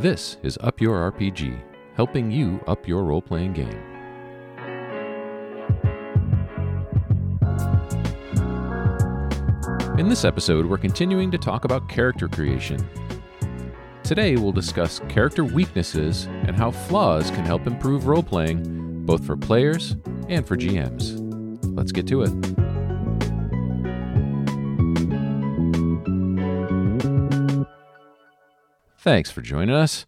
This is Up Your RPG, helping you up your role playing game. In this episode, we're continuing to talk about character creation. Today, we'll discuss character weaknesses and how flaws can help improve role playing, both for players and for GMs. Let's get to it. Thanks for joining us.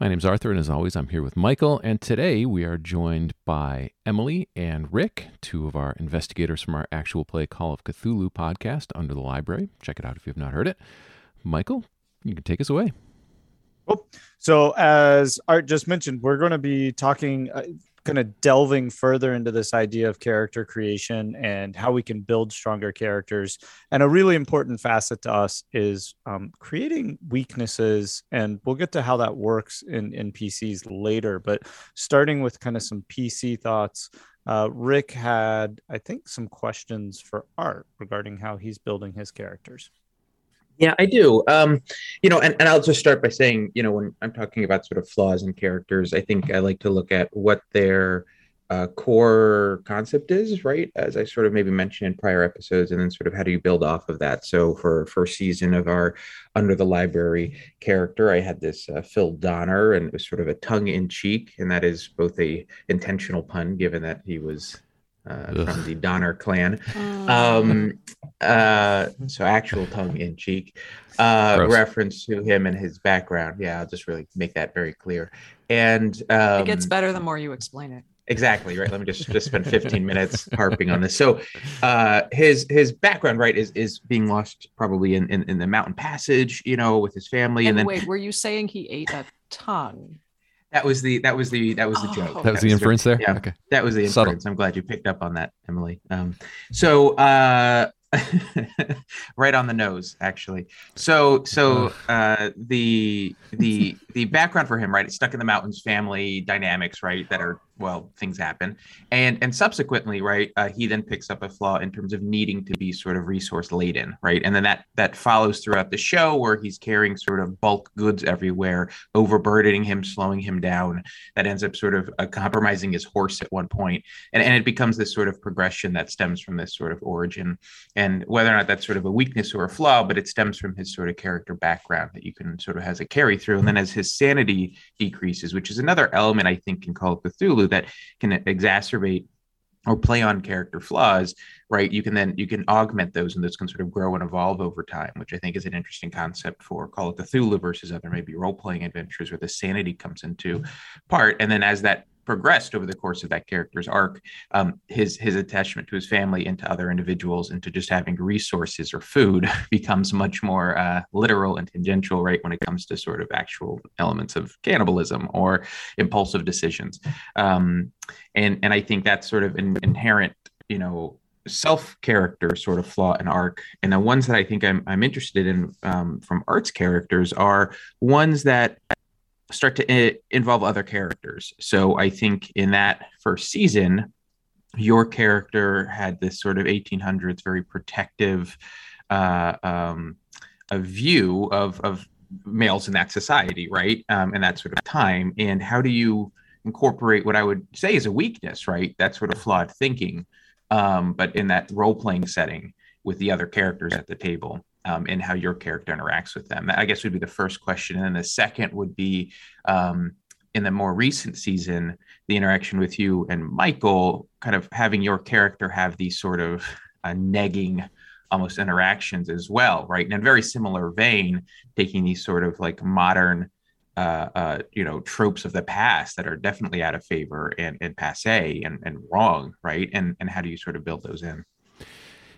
My name's Arthur, and as always, I'm here with Michael. And today we are joined by Emily and Rick, two of our investigators from our Actual Play Call of Cthulhu podcast under the library. Check it out if you have not heard it. Michael, you can take us away. Cool. So, as Art just mentioned, we're going to be talking, uh, kind of delving further into this idea of character creation and how we can build stronger characters. And a really important facet to us is um, creating weaknesses. And we'll get to how that works in, in PCs later. But starting with kind of some PC thoughts, uh, Rick had, I think, some questions for Art regarding how he's building his characters. Yeah, I do. Um, you know, and, and I'll just start by saying, you know, when I'm talking about sort of flaws in characters, I think I like to look at what their uh, core concept is, right? As I sort of maybe mentioned in prior episodes, and then sort of how do you build off of that? So for first season of our Under the Library character, I had this uh, Phil Donner, and it was sort of a tongue in cheek, and that is both a intentional pun, given that he was uh, from the Donner clan. Oh. Um, uh, so actual tongue in cheek uh, reference to him and his background. Yeah, I'll just really make that very clear. And um, it gets better the more you explain it. Exactly right. Let me just just spend 15 minutes harping on this. So, uh, his his background, right, is is being lost probably in, in, in the mountain passage, you know, with his family. And, and then wait, were you saying he ate a tongue? That was the that was the that was the oh, joke. That, that was the inference there. Yeah, okay. That was the inference. Subtle. I'm glad you picked up on that, Emily. Um, so uh, right on the nose, actually. So so uh, the the the background for him, right? It's stuck in the mountains, family dynamics, right? That are well things happen. And and subsequently right uh, he then picks up a flaw in terms of needing to be sort of resource laden right? And then that that follows throughout the show where he's carrying sort of bulk goods everywhere overburdening him slowing him down. That ends up sort of uh, compromising his horse at one point. And, and it becomes this sort of progression that stems from this sort of origin. And whether or not that's sort of a weakness or a flaw but it stems from his sort of character background that you can sort of has a carry through. And then as his sanity decreases which is another element i think in call of cthulhu that can exacerbate or play on character flaws right? You can then you can augment those and those can sort of grow and evolve over time which i think is an interesting concept for call of cthulhu versus other maybe role-playing adventures where the sanity comes into part. And then as that progressed over the course of that character's arc, um, his his attachment to his family and to other individuals and to just having resources or food becomes much more uh, literal and tangential, right? When it comes to sort of actual elements of cannibalism or impulsive decisions, um, and and I think that's sort of an inherent, you know, self character sort of flaw and arc and the ones that i think i'm, I'm interested in um, from art's characters are ones that start to involve other characters. So I think in that first season, your character had this sort of 1800s very protective uh, um, a view of of males in that society, right? Um, and that sort of time. And how do you incorporate what I would say is a weakness, right? That sort of flawed thinking, um, but in that role playing setting with the other characters at the table um, and how your character interacts with them. I guess would be the first question, and then the second would be um, in the more recent season, the interaction with you and Michael, kind of having your character have these sort of uh, negging almost interactions as well, right? In a very similar vein, taking these sort of like modern uh, uh, you know tropes of the past that are definitely out of favor and, and passe and, and wrong right and and how do you sort of build those in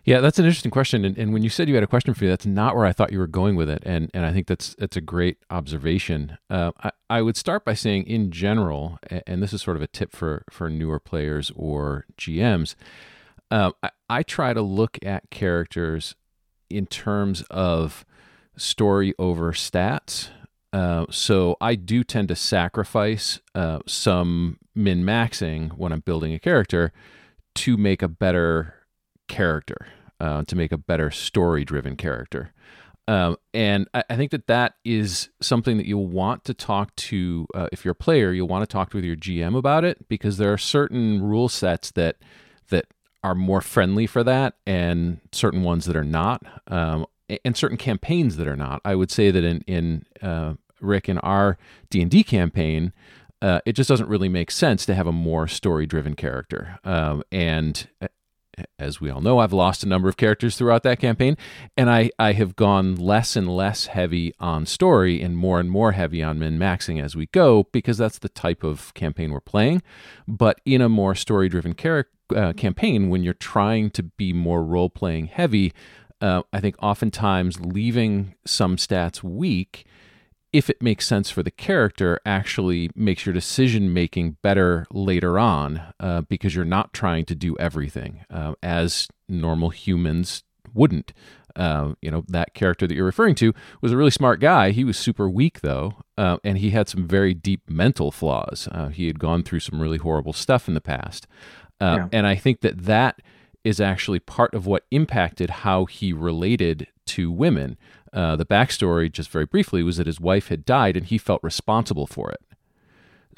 yeah, that's an interesting question. And, and, when you said you had a question for me, that's not where I thought you were going with it. And and I think that's that's a great observation. Uh, I, I would start by saying, in general, and this is sort of a tip for for newer players or GMs. Uh, I, I try to look at characters in terms of story over stats. Uh, so I do tend to sacrifice uh, some min maxing when I'm building a character to make a better character, uh, to make a better story driven character. Um, and I, I, think that that is something that you'll want to talk to, uh, if you're a player, you'll want to talk with your GM about it because there are certain rule sets that that are more friendly for that, and certain ones that are not, um, and certain campaigns that are not. I would say that in in uh, Rick in our D and D campaign, uh, it just doesn't really make sense to have a more story driven character. Um, and uh, as we all know, I've lost a number of characters throughout that campaign, and I, I have gone less and less heavy on story and more and more heavy on min maxing as we go because that's the type of campaign we're playing. But in a more story driven uh, campaign, when you're trying to be more role playing heavy, uh, I think oftentimes leaving some stats weak if it makes sense for the character, actually makes your decision making better later on uh, because you're not trying to do everything uh, as normal humans wouldn't. Uh, you know, that character that you're referring to was a really smart guy. He was super weak, though, uh, and he had some very deep mental flaws. Uh, he had gone through some really horrible stuff in the past. Uh, yeah. And I think that that is actually part of what impacted how he related to women. Uh, the backstory, just very briefly, was that his wife had died and he felt responsible for it.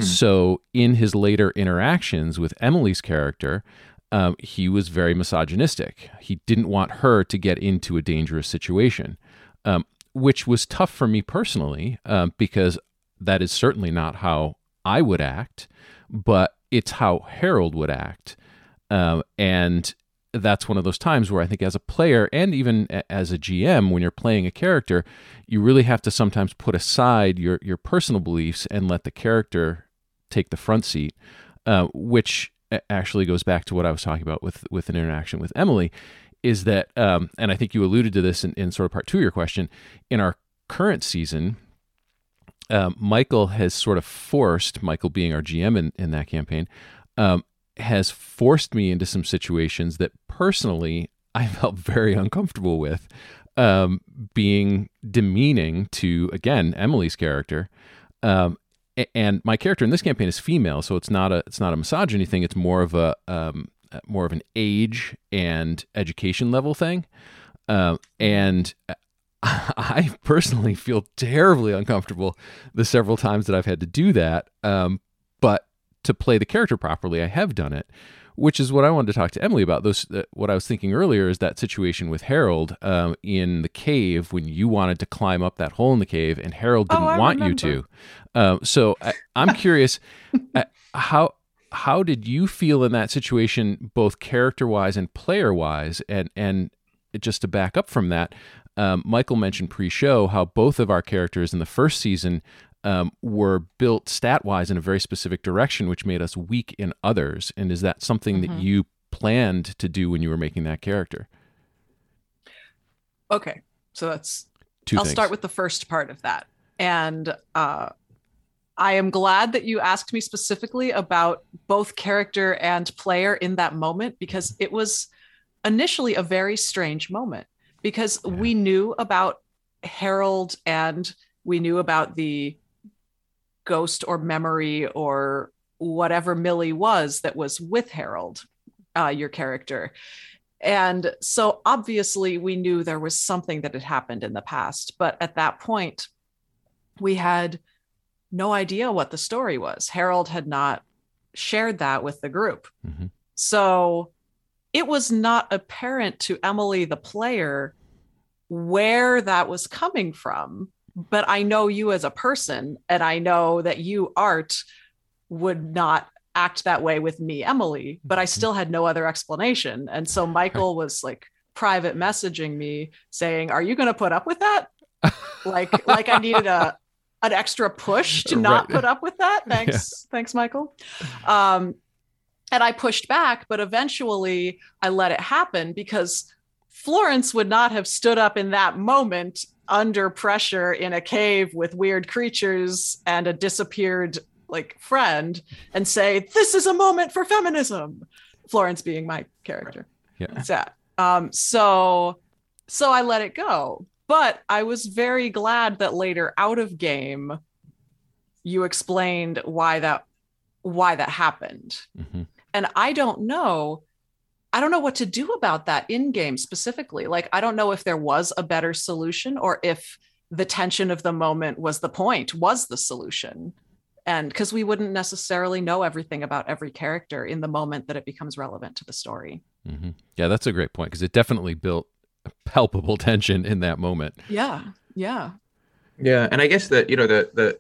Mm. So, in his later interactions with Emily's character, um, he was very misogynistic. He didn't want her to get into a dangerous situation, um, which was tough for me personally um, because that is certainly not how I would act, but it's how Harold would act. Um, and that's one of those times where I think as a player and even as a GM, when you're playing a character, you really have to sometimes put aside your your personal beliefs and let the character take the front seat, uh, which actually goes back to what I was talking about with with an interaction with Emily, is that um, and I think you alluded to this in, in sort of part two of your question. In our current season, uh, Michael has sort of forced Michael being our GM in, in that campaign. Um, has forced me into some situations that personally I felt very uncomfortable with, um, being demeaning to again Emily's character. Um, and my character in this campaign is female, so it's not a it's not a misogyny thing. It's more of a um, more of an age and education level thing. Uh, and I personally feel terribly uncomfortable the several times that I've had to do that. Um, but to play the character properly, I have done it, which is what I wanted to talk to Emily about. Those uh, what I was thinking earlier is that situation with Harold um, in the cave when you wanted to climb up that hole in the cave and Harold oh, didn't oh, want remember. you to. Um, so I, am curious uh, how how did you feel in that situation, both character wise and player wise, and and just to back up from that. Um, Michael mentioned pre-show how both of our characters in the first season um, were built stat wise in a very specific direction, which made us weak in others. And is that something mm-hmm. that you planned to do when you were making that character? Okay, so that's. Two I'll things. start with the first part of that, and uh, I am glad that you asked me specifically about both character and player in that moment because it was initially a very strange moment because yeah. we knew about Harold and we knew about the ghost or memory or whatever Millie was that was with Harold, uh, your character. And so obviously we knew there was something that had happened in the past. But at that point, we had no idea what the story was. Harold had not shared that with the group. Mm-hmm. So it was not apparent to Emily, the player, where that was coming from but I know you as a person, and I know that you, Art, would not act that way with me, Emily, but I mm-hmm. still had no other explanation. And so Michael was like private messaging me saying, Are you going to put up with that? like, like I needed a, an extra push to not right. put up with that. Thanks. Yeah. Thanks, Michael. Um, and I pushed back, but eventually I let it happen because Florence would not have stood up in that moment under pressure in a cave with weird creatures and a disappeared like friend and say this is a moment for feminism. Florence being my character. Yeah. That. Um so so i let it go. But i was very glad that later out of game you explained why that why that happened. Mm-hmm. and i don't know I don't know what to do about that in game specifically. Like, I don't know if there was a better solution or if the tension of the moment was the point, was the solution. And because we wouldn't necessarily know everything about every character in the moment that it becomes relevant to the story. Mm-hmm. Yeah, that's a great point because it definitely built palpable tension in that moment. Yeah. Yeah. Yeah. And I guess that, you know, the, the,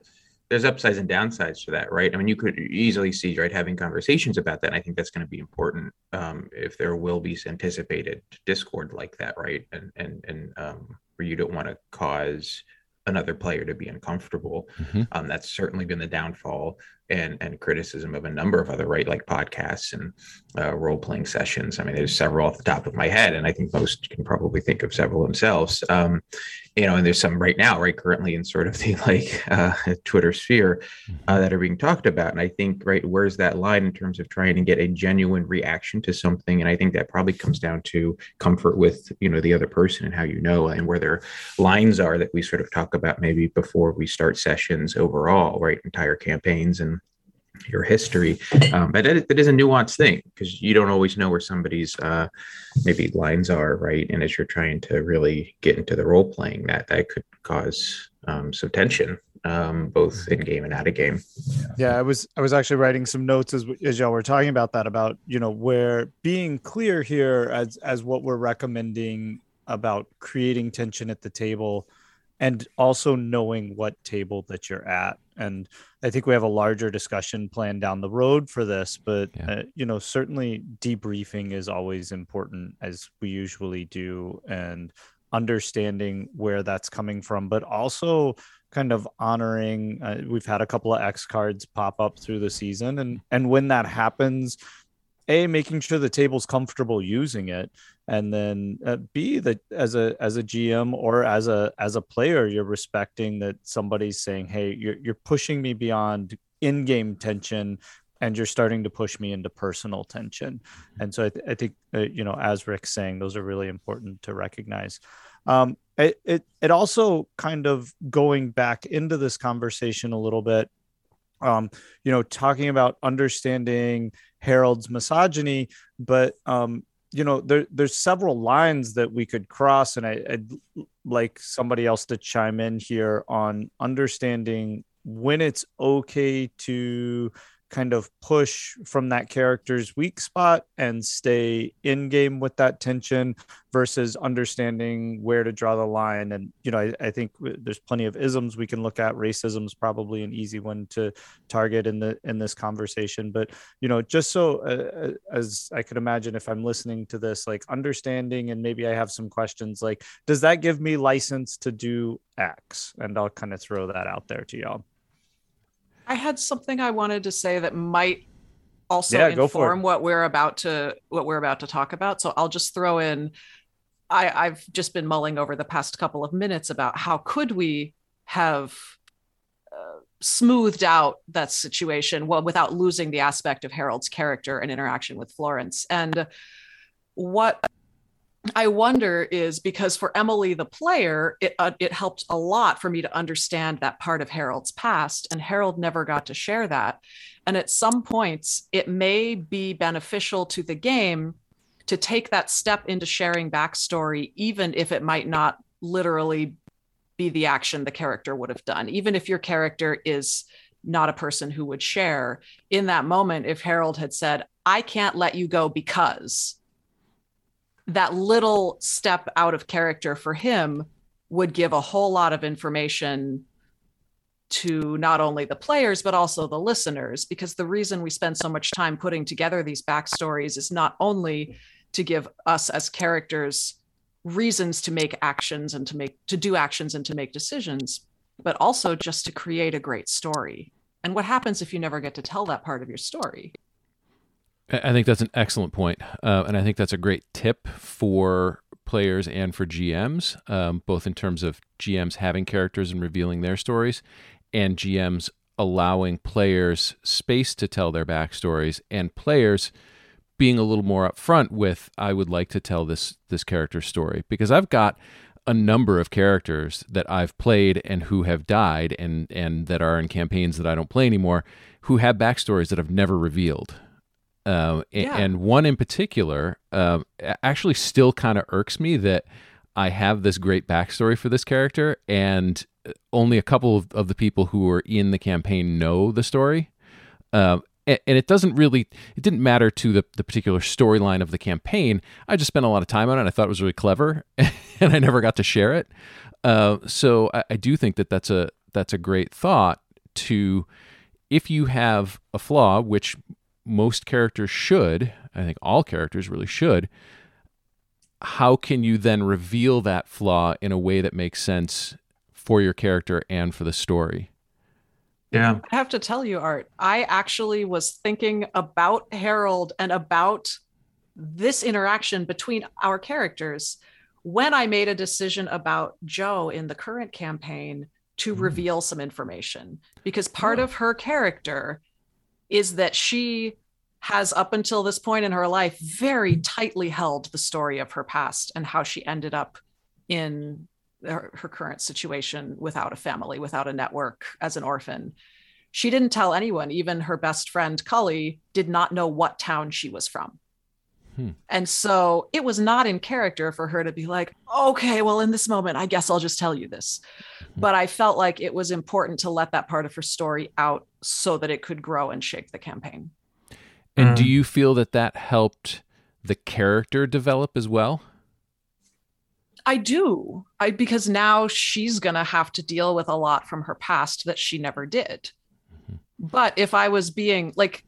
there's upsides and downsides to that, right? I mean, you could easily see, right, having conversations about that. And I think that's going to be important um, if there will be anticipated discord like that, right? And and and um, where you don't want to cause another player to be uncomfortable. Mm-hmm. Um, that's certainly been the downfall and and criticism of a number of other right like podcasts and uh, role playing sessions. I mean, there's several off the top of my head, and I think most can probably think of several themselves. Um, you know, and there's some right now, right, currently in sort of the like uh, Twitter sphere uh, mm-hmm. that are being talked about. And I think, right, where's that line in terms of trying to get a genuine reaction to something? And I think that probably comes down to comfort with you know the other person and how you know and where their lines are that we sort of talk about maybe before we start sessions overall, right, entire campaigns and your history. Um, but it, it is a nuanced thing because you don't always know where somebody's uh, maybe lines are, right? And as you're trying to really get into the role playing, that that could cause um, some tension, um, both in game and out of game. Yeah, I was I was actually writing some notes as as y'all were talking about that about you know where being clear here as as what we're recommending about creating tension at the table and also knowing what table that you're at and i think we have a larger discussion plan down the road for this but yeah. uh, you know certainly debriefing is always important as we usually do and understanding where that's coming from but also kind of honoring uh, we've had a couple of x cards pop up through the season and and when that happens a making sure the table's comfortable using it and then uh, b that as a as a gm or as a as a player you're respecting that somebody's saying hey you're, you're pushing me beyond in-game tension and you're starting to push me into personal tension. And so i, th- I think uh, you know as rick's saying those are really important to recognize. Um, it, it it also kind of going back into this conversation a little bit um, you know, talking about understanding Harold's misogyny, but um, you know, there, there's several lines that we could cross, and I, would like somebody else to chime in here on understanding when it's okay to kind of push from that character's weak spot and stay in game with that tension versus understanding where to draw the line. And, you know, I, I think there's plenty of isms we can look at. Racism is probably an easy one to target in the, in this conversation, but, you know, just so uh, uh as I could imagine, if I'm listening to this, like understanding, and maybe I have some questions, like, does that give me license to do X? And I'll kind of throw that out there to y'all. I had something I wanted to say that might also yeah, inform what we're about to what we're about to talk about. So I'll just throw in I, I've just been mulling over the past couple of minutes about how could we have uh, smoothed out that situation well without losing the aspect of Harold's character and interaction with Florence. And what I wonder is because for Emily, the player, it, uh, it helped a lot for me to understand that part of Harold's past, and Harold never got to share that. And at some points, it may be beneficial to the game to take that step into sharing backstory, even if it might not literally be the action the character would have done. Even if your character is not a person who would share in that moment, if Harold had said, I can't let you go because that little step out of character for him would give a whole lot of information to not only the players but also the listeners because the reason we spend so much time putting together these backstories is not only to give us as characters reasons to make actions and to make to do actions and to make decisions but also just to create a great story. And what happens if you never get to tell that part of your story I think that's an excellent point. Uh, and I think that's a great tip for players and for GMs, um, both in terms of GMs having characters and revealing their stories, and GMs allowing players space to tell their backstories, and players being a little more upfront with, I would like to tell this this character's story because I've got a number of characters that I've played and who have died and and that are in campaigns that I don't play anymore, who have backstories that I've never revealed Um, yeah. and, one in particular um, actually still kind of irks me that I have this great backstory for this character, and only a couple of, of the people who were in the campaign know the story. Um, and, and it doesn't really, it didn't matter to the, the particular storyline of the campaign. I just spent a lot of time on it. I thought it was really clever, and I never got to share it. Uh, so I, I do think that that's a that's a great thought to if you have a flaw, which most characters should, I think all characters really should, how can you then reveal that flaw in a way that makes sense for your character and for the story? Yeah. I have to tell you, Art, I actually was thinking about Harold and about this interaction between our characters when I made a decision about Jo in the current campaign to mm. reveal some information because part oh. of her character is that she has up until this point in her life very tightly held the story of her past and how she ended up in her, her, current situation without a family, without a network as an orphan. She didn't tell anyone, even her best friend Cully did not know what town she was from. Hmm. And so it was not in character for her to be like, okay, well, in this moment, I guess I'll just tell you this. Hmm. But I felt like it was important to let that part of her story out so that it could grow and shape the campaign. And mm. do you feel that that helped the character develop as well? I do. I because now she's going to have to deal with a lot from her past that she never did. Mm-hmm. But if I was being like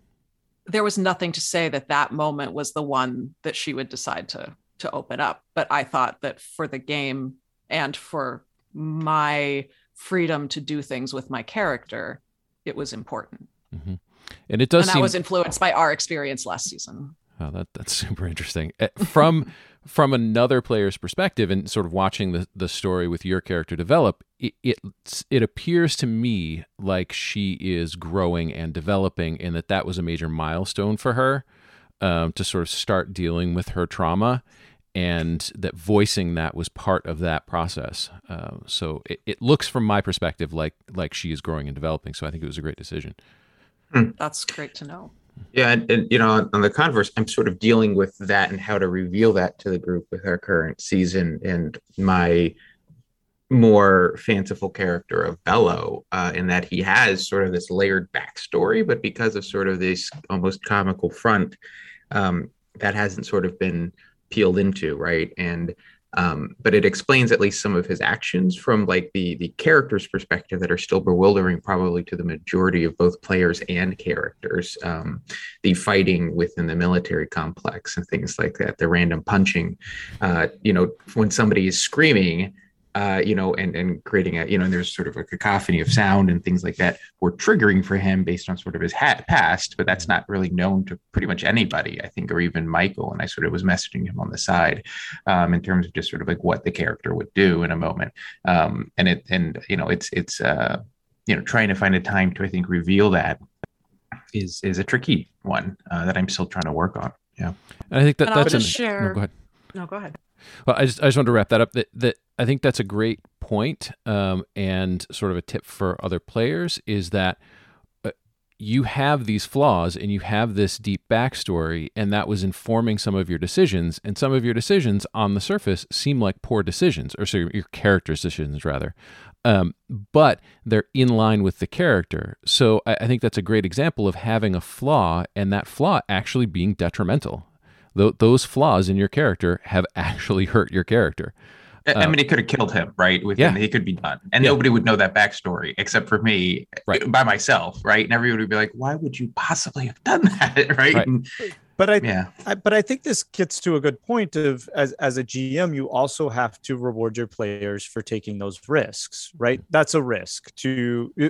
there was nothing to say that that moment was the one that she would decide to to open up, but I thought that for the game and for my freedom to do things with my character, it was important. Mm-hmm. And it does. And that was influenced by our experience last season. Oh, that that's super interesting. Eh, from from another player's perspective, and sort of watching the the story with your character develop, it, it it appears to me like she is growing and developing, and that that was a major milestone for her um, to sort of start dealing with her trauma, and that voicing that was part of that process. Uh, so it, it looks, from my perspective, like like she is growing and developing. So I think it was a great decision. Hmm. That's great to know. Yeah, and, and, you know, on the converse, I'm sort of dealing with that and how to reveal that to the group with our current season and my more fanciful character of Bello, uh, in that he has sort of this layered backstory, but because of sort of this almost comical front, um, that hasn't sort of been peeled into, right? And um, but it explains at least some of his actions from like the the character's perspective that are still bewildering probably to the majority of both players and characters. Um, the fighting within the military complex and things like that the random punching uh, you know when somebody is screaming uh, you know, and and creating a, you know, and there's sort of a cacophony of sound and things like that were triggering for him based on sort of his hat past, but that's not really known to pretty much anybody, I think, or even Michael. And I sort of was messaging him on the side um, in terms of just sort of like what the character would do in a moment. Um, and it and you know, it's it's uh, you know, trying to find a time to I think reveal that is is a tricky one uh, that I'm still trying to work on. Yeah, and I think that and that's I'll just an, share. No, go ahead. No, go ahead. Well, I just I just want to wrap that up. That that I think that's a great point, um, and sort of a tip for other players is that uh, you have these flaws and you have this deep backstory, and that was informing some of your decisions. And some of your decisions on the surface seem like poor decisions, or so your, your character's decisions rather. Um, but they're in line with the character. So I, I think that's a great example of having a flaw and that flaw actually being detrimental th- those flaws in your character have actually hurt your character. I mean, he could have killed him, right? With yeah. him, he could be done, and yeah. nobody would know that backstory except for me, right. by myself, right? And everybody would be like, "Why would you possibly have done that?" right? right. And, but I, yeah. I, but I think this gets to a good point of as as a GM, you also have to reward your players for taking those risks, right? That's a risk to uh,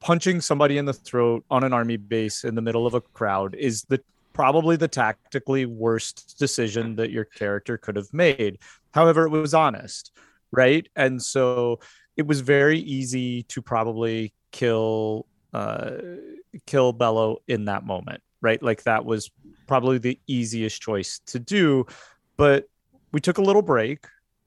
punching somebody in the throat on an army base in the middle of a crowd is the probably the tactically worst decision that your character could have made. However, it was honest, right? And so it was very easy to probably kill uh, kill Bello in that moment, right? Like that was probably the easiest choice to do. But we took a little break.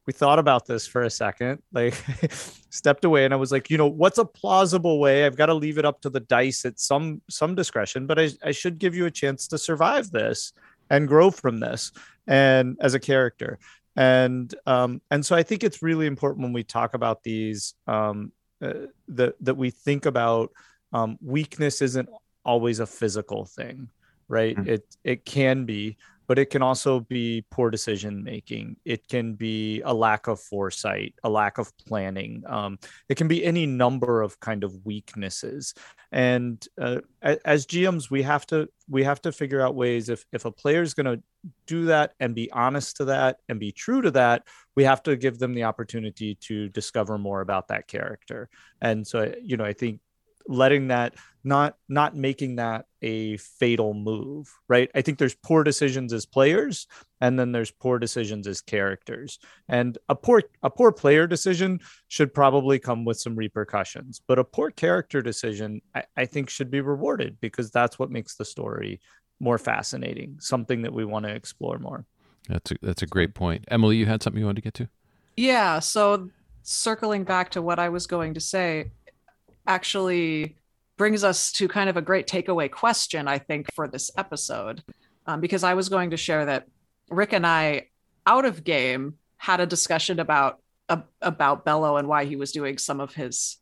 We thought about this for a second, like stepped away and I was like, you know, what's a plausible way? I've got to leave it up to the dice at some some discretion, but I, I should give you a chance to survive this and grow from this and as a character. And um, and so I think it's really important when we talk about these um, uh, that that we think about um, weakness isn't always a physical thing, right? Mm-hmm. It it can be, but it can also be poor decision making. It can be a lack of foresight, a lack of planning. Um, it can be any number of kind of weaknesses. And uh, as GMs, we have to we have to figure out ways if if a player is going to do that and be honest to that and be true to that, we have to give them the opportunity to discover more about that character. And so, you know, I think letting that not not making that a fatal move right? I think there's poor decisions as players and then there's poor decisions as characters. And a poor a poor player decision should probably come with some repercussions but a poor character decision I, I think should be rewarded because that's what makes the story more fascinating something that we want to explore more. That's a, that's a great point. Emily you had something you wanted to get to? Yeah so circling back to what i was going to say actually brings us to kind of a great takeaway question, I think, for this episode. Um, because I was going to share that Rick and I, out of game, had a discussion about uh, about Bello and why he was doing some of his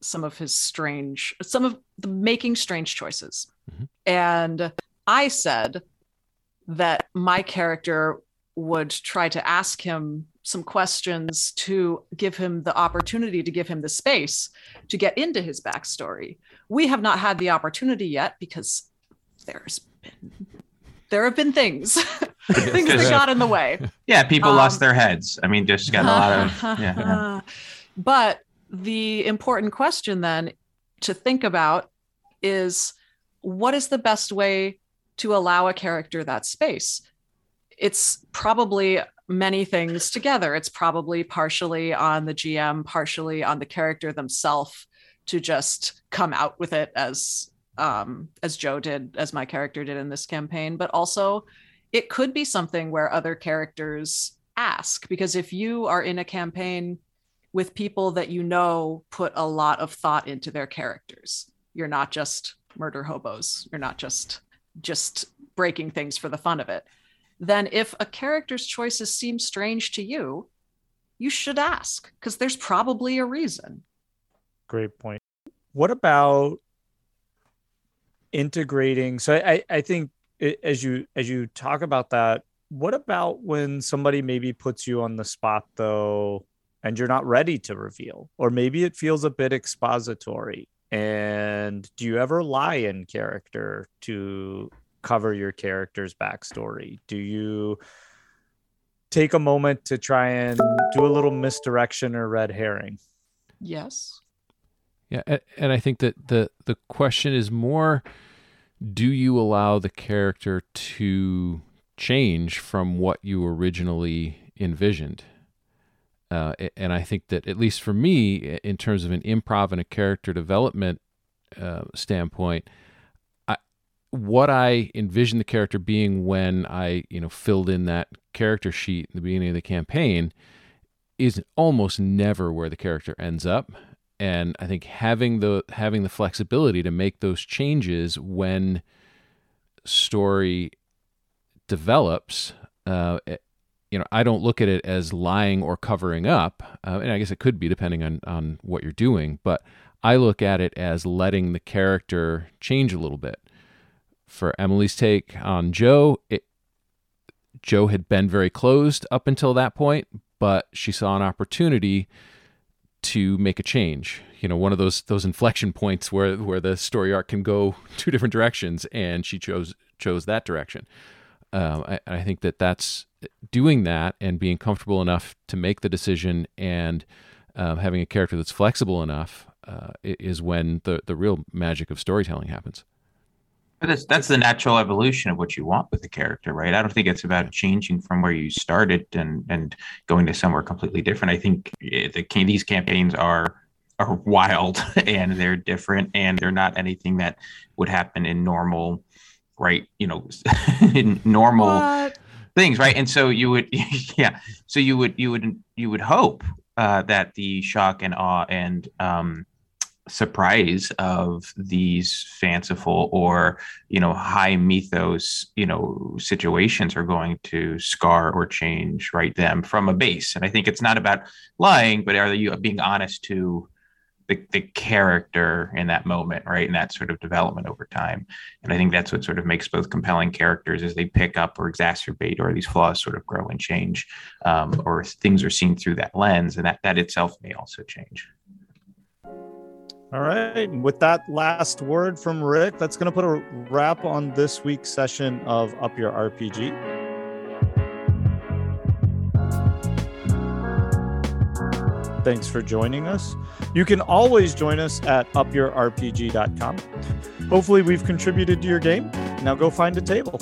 some of his strange some of the making strange choices. Mm-hmm. And I said that my character would try to ask him some questions to give him the opportunity to give him the space to get into his backstory. We have not had the opportunity yet because there's been there have been things things that got in the way. Yeah, people um, lost their heads. I mean, just got a lot of yeah. But the important question then to think about is what is the best way to allow a character that space? It's probably many things together. It's probably partially on the GM, partially on the character themselves to just come out with it as um, as Jo did, as my character did in this campaign. But also, it could be something where other characters ask because if you are in a campaign with people that you know put a lot of thought into their characters, you're not just murder hobos. You're not just just breaking things for the fun of it then if a character's choices seem strange to you, you should ask because there's probably a reason. Great point. What about integrating? So I, I think as you as you talk about that, what about when somebody maybe puts you on the spot though, and you're not ready to reveal, or maybe it feels a bit expository? And do you ever lie in character to cover your character's backstory? Do you take a moment to try and do a little misdirection or red herring? Yes. Yeah, and I think that the the question is more do you allow the character to change from what you originally envisioned? Uh, and I think that at least for me, in terms of an improv and a character development uh, standpoint, what I envisioned the character being when I, you know, filled in that character sheet in the beginning of the campaign is almost never where the character ends up. And I think having the having the flexibility to make those changes when story develops, uh, eh, you know, I don't look at it as lying or covering up, uh, and I guess it could be depending on on what you're doing. But I look at it as letting the character change a little bit for Emily's take on Jo, it, Jo had been very closed up until that point, but she saw an opportunity to make a change. You know, one of those those inflection points where where the story arc can go two different directions, and she chose chose that direction. Um, I, I think that that's doing that and being comfortable enough to make the decision and um, having a character that's flexible enough uh, is when the the real magic of storytelling happens. But that's that's the natural evolution of what you want with a character, right? I don't think it's about changing from where you started and and going to somewhere completely different. I think the these campaigns are are wild and they're different and they're not anything that would happen in normal, right? You know, in normal. What? things, right? And so you would, yeah. So you would you would you would hope uh, that the shock and awe and um, surprise of these fanciful or you know high mythos you know situations are going to scar or change right them from a base. And i think it's not about lying but are you being honest to the, the character in that moment right and that sort of development over time. And i think that's what sort of makes both compelling characters as they pick up or exacerbate or these flaws sort of grow and change um, or things are seen through that lens and that that itself may also change all right. With that last word from Rick, that's going to put a wrap on this week's session of Up Your RPG. Thanks for joining us. You can always join us at upyourrpg.com. Hopefully, we've contributed to your game. Now go find a table.